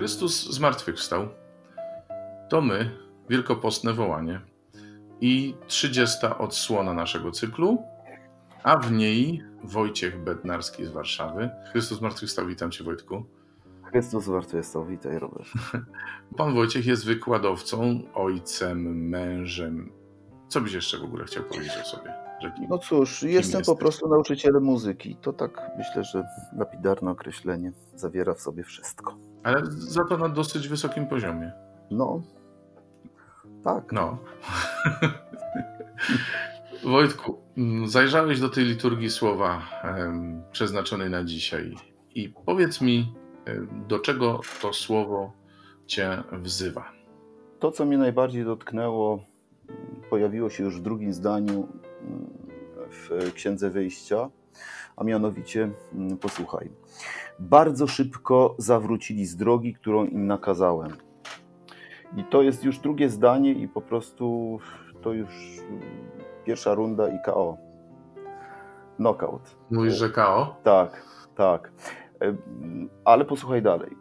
Chrystus zmartwychwstał. To my, wielkopostne wołanie i 30 odsłona naszego cyklu, a w niej Wojciech Bednarski z Warszawy. Chrystus zmartwychwstał, witam Cię Wojtku. Chrystus zmartwychwstał, witaj Robert. Pan Wojciech jest wykładowcą, ojcem, mężem. Co byś jeszcze w ogóle chciał powiedzieć o sobie? No cóż, jestem po prostu nauczycielem muzyki. To tak myślę, że lapidarne określenie zawiera w sobie wszystko. Ale za to na dosyć wysokim poziomie. No, tak. No. Wojtku, zajrzałeś do tej liturgii słowa um, przeznaczonej na dzisiaj i powiedz mi, do czego to słowo cię wzywa? To, co mnie najbardziej dotknęło, pojawiło się już w drugim zdaniu w Księdze Wyjścia, a mianowicie, posłuchaj. Bardzo szybko zawrócili z drogi, którą im nakazałem. I to jest już drugie zdanie i po prostu to już pierwsza runda i KO. Knockout. Mówisz, że KO? Tak, tak. Ale posłuchaj dalej.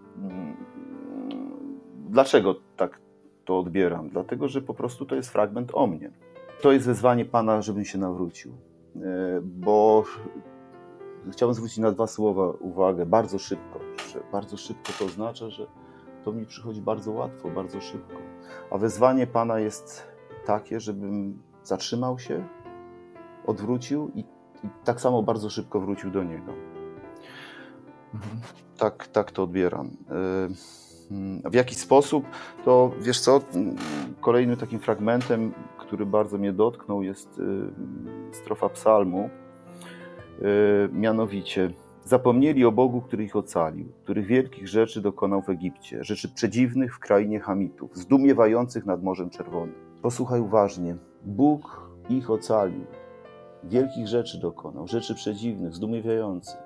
Dlaczego tak to odbieram? Dlatego, że po prostu to jest fragment o mnie. To jest wezwanie Pana, żebym się nawrócił. E, bo chciałbym zwrócić na dwa słowa uwagę. Bardzo szybko. Bardzo szybko to oznacza, że to mi przychodzi bardzo łatwo, bardzo szybko. A wezwanie Pana jest takie, żebym zatrzymał się, odwrócił i, i tak samo bardzo szybko wrócił do Niego. Mhm. Tak, tak to odbieram. Y, w jaki sposób? To wiesz co, kolejnym takim fragmentem, który bardzo mnie dotknął, jest y, strofa psalmu. Y, mianowicie, zapomnieli o Bogu, który ich ocalił, których wielkich rzeczy dokonał w Egipcie, rzeczy przedziwnych w krainie Hamitów, zdumiewających nad Morzem Czerwonym. Posłuchaj uważnie. Bóg ich ocalił, wielkich rzeczy dokonał, rzeczy przedziwnych, zdumiewających.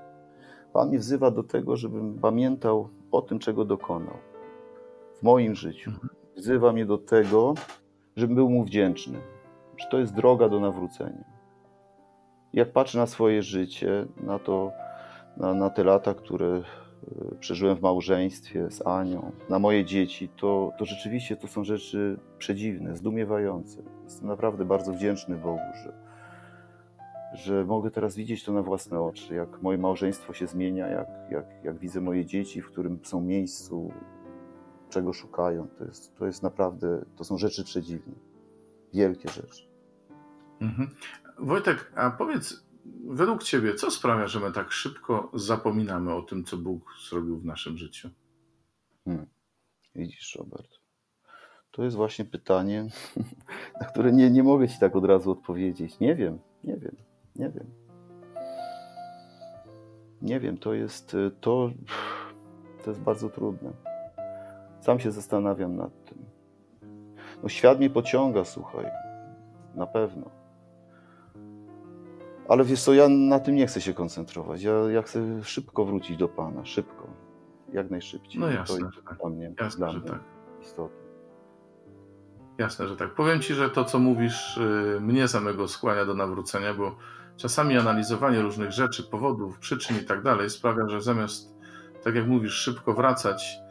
Pan mnie wzywa do tego, żebym pamiętał o tym, czego dokonał w moim życiu. Mhm. Wzywa mnie do tego, żebym był mu wdzięczny, że to jest droga do nawrócenia. Jak patrzę na swoje życie, na to, na, na te lata, które e, przeżyłem w małżeństwie z Anią, na moje dzieci, to, to rzeczywiście to są rzeczy przedziwne, zdumiewające. Jestem naprawdę bardzo wdzięczny Bogu, że, że mogę teraz widzieć to na własne oczy, jak moje małżeństwo się zmienia, jak, jak, jak widzę moje dzieci, w którym są miejscu, czego szukają. To jest, to jest naprawdę, to są rzeczy przedziwne, wielkie rzeczy. Mhm. Wojtek, a powiedz, według Ciebie, co sprawia, że my tak szybko zapominamy o tym, co Bóg zrobił w naszym życiu? Hmm. Widzisz, Robert. To jest właśnie pytanie, na które nie, nie mogę Ci tak od razu odpowiedzieć. Nie wiem, nie wiem. Nie wiem. Nie wiem, to jest to, to jest bardzo trudne. Sam się zastanawiam nad tym. No, świat mnie pociąga, słuchaj. Na pewno. Ale wiesz co, ja na tym nie chcę się koncentrować. Ja, ja chcę szybko wrócić do Pana. Szybko. Jak najszybciej. No jasne, to jest tak. dla mnie, jasne, dla że mnie tak. istotne. Jasne, że tak. Powiem Ci, że to, co mówisz, y, mnie samego skłania do nawrócenia, bo czasami analizowanie różnych rzeczy, powodów, przyczyn i tak dalej sprawia, że zamiast, tak jak mówisz, szybko wracać,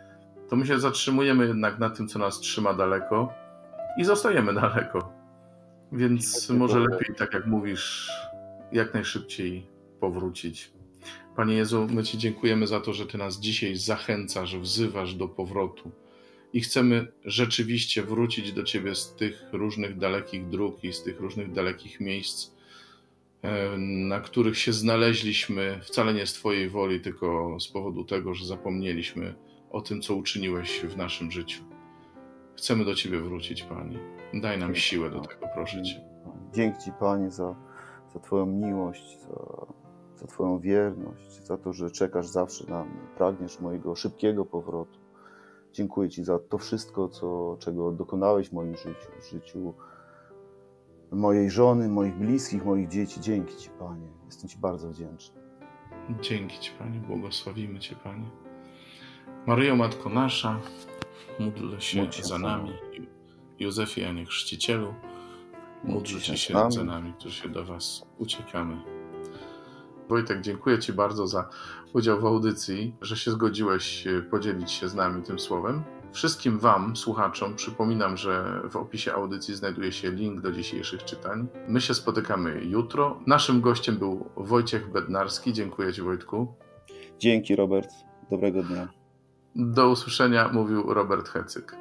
to my się zatrzymujemy jednak na tym, co nas trzyma daleko i zostajemy daleko. Więc może lepiej, tak jak mówisz, jak najszybciej powrócić. Panie Jezu, my Ci dziękujemy za to, że Ty nas dzisiaj zachęcasz, wzywasz do powrotu i chcemy rzeczywiście wrócić do Ciebie z tych różnych dalekich dróg i z tych różnych dalekich miejsc, E, na których się znaleźliśmy wcale nie z Twojej woli, tylko z powodu tego, że zapomnieliśmy o tym, co uczyniłeś w naszym życiu. Chcemy do Ciebie wrócić, Panie. Daj nam siłę do tego, proszę Cię. Dzięki Ci, Panie, za, za Twoją miłość, za, za Twoją wierność, za to, że czekasz zawsze na mnie, pragniesz mojego szybkiego powrotu. Dziękuję Ci za to wszystko, co, czego dokonałeś w moim życiu, w życiu mojej żony, moich bliskich, moich dzieci. Dzięki Ci, Panie. Jestem Ci bardzo wdzięczny. Dzięki Ci, Panie. Błogosławimy Cię, Panie. Maryjo, Matko Nasza, módl się, się za nami. Józefie, Janie Chrzcicielu, módl się, się za nami, którzy się do Was uciekamy. Wojtek, dziękuję Ci bardzo za udział w audycji, że się zgodziłeś podzielić się z nami tym słowem. Wszystkim Wam, słuchaczom, przypominam, że w opisie audycji znajduje się link do dzisiejszych czytań. My się spotykamy jutro. Naszym gościem był Wojciech Bednarski. Dziękuję Ci, Wojtku. Dzięki, Robert. Dobrego dnia. Do usłyszenia, mówił Robert Hecyk.